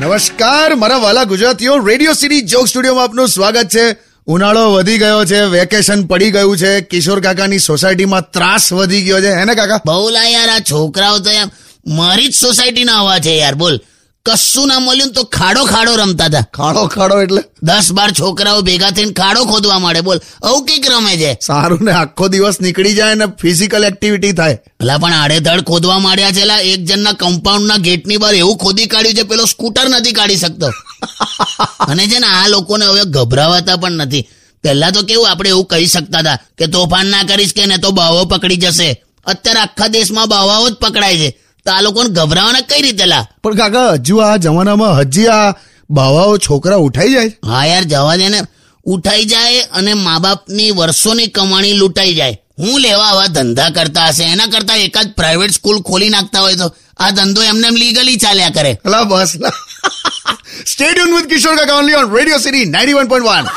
નમસ્કાર, મારા વાલા ગુજરાતીઓ, રેડિયો સિટી જોક સ્ટુડિયોમાં આપનું સ્વાગત છે. ઉનાળો વધી ગયો છે, વેકેશન પડી ગયું છે, કિશોર કાકાની સોસાયટીમાં ત્રાસ વધી ગયો છે. હે ને કાકા? બહુ લા યાર, આ છોકરાઓ તો યાર, મારી જ સોસાયટીના આવા છે યાર, બોલ. કશું ના મળ્યું તો ખાડો ખાડો રમતા હતા. ખાડો ખાડો એટલે? દસ બાર છોકરાઓ ભેગા થઈને ખાડો ખોદવા માંડે. બોલ આવું કંઈક રમે છે? સારું ને આખો દિવસ નીકળી જાય ને ફિઝિકલ એક્ટિવિટી થાય. પેલા પણ આડેધડ ખોદવા માંડ્યા છે એક જણના કમ્પાઉન્ડના ગેટની બહાર એવું ખોદી કાઢ્યું છે પેલો સ્કૂટર નથી કાઢી શકતો. અને છે ને આ લોકોને હવે ગભરાવાતા પણ નથી. પહેલા તો કેવું આપણે એવું કહી શકતા હતા કે તોફાન ના કરીશ કે ને તો બાવો પકડી જશે. અત્યારે આખા દેશમાં બાવાઓ જ પકડાય છે. તો આ લોકોને ગભરાવાના કઈ રીતે લા? પણ કાકા હજુ આ જમાનામાં હજી આ બાવાઓ છોકરા ઉઠાઈ જાય? હા યાર જવા દે ને. ઉઠાઈ જાય અને મા બાપની વર્ષોની કમાણી લૂંટાઈ જાય. હું લેવા આવા ધંધા કરતા હશે? એના કરતા એકાદ પ્રાઇવેટ સ્કૂલ ખોલી નાખતા હોય તો આ ધંધો એમને લીગલી ચાલ્યા કરે. અલા બસ. સ્ટેડિયમ વિથ કિશોર કાકા only on Radio City ninety one point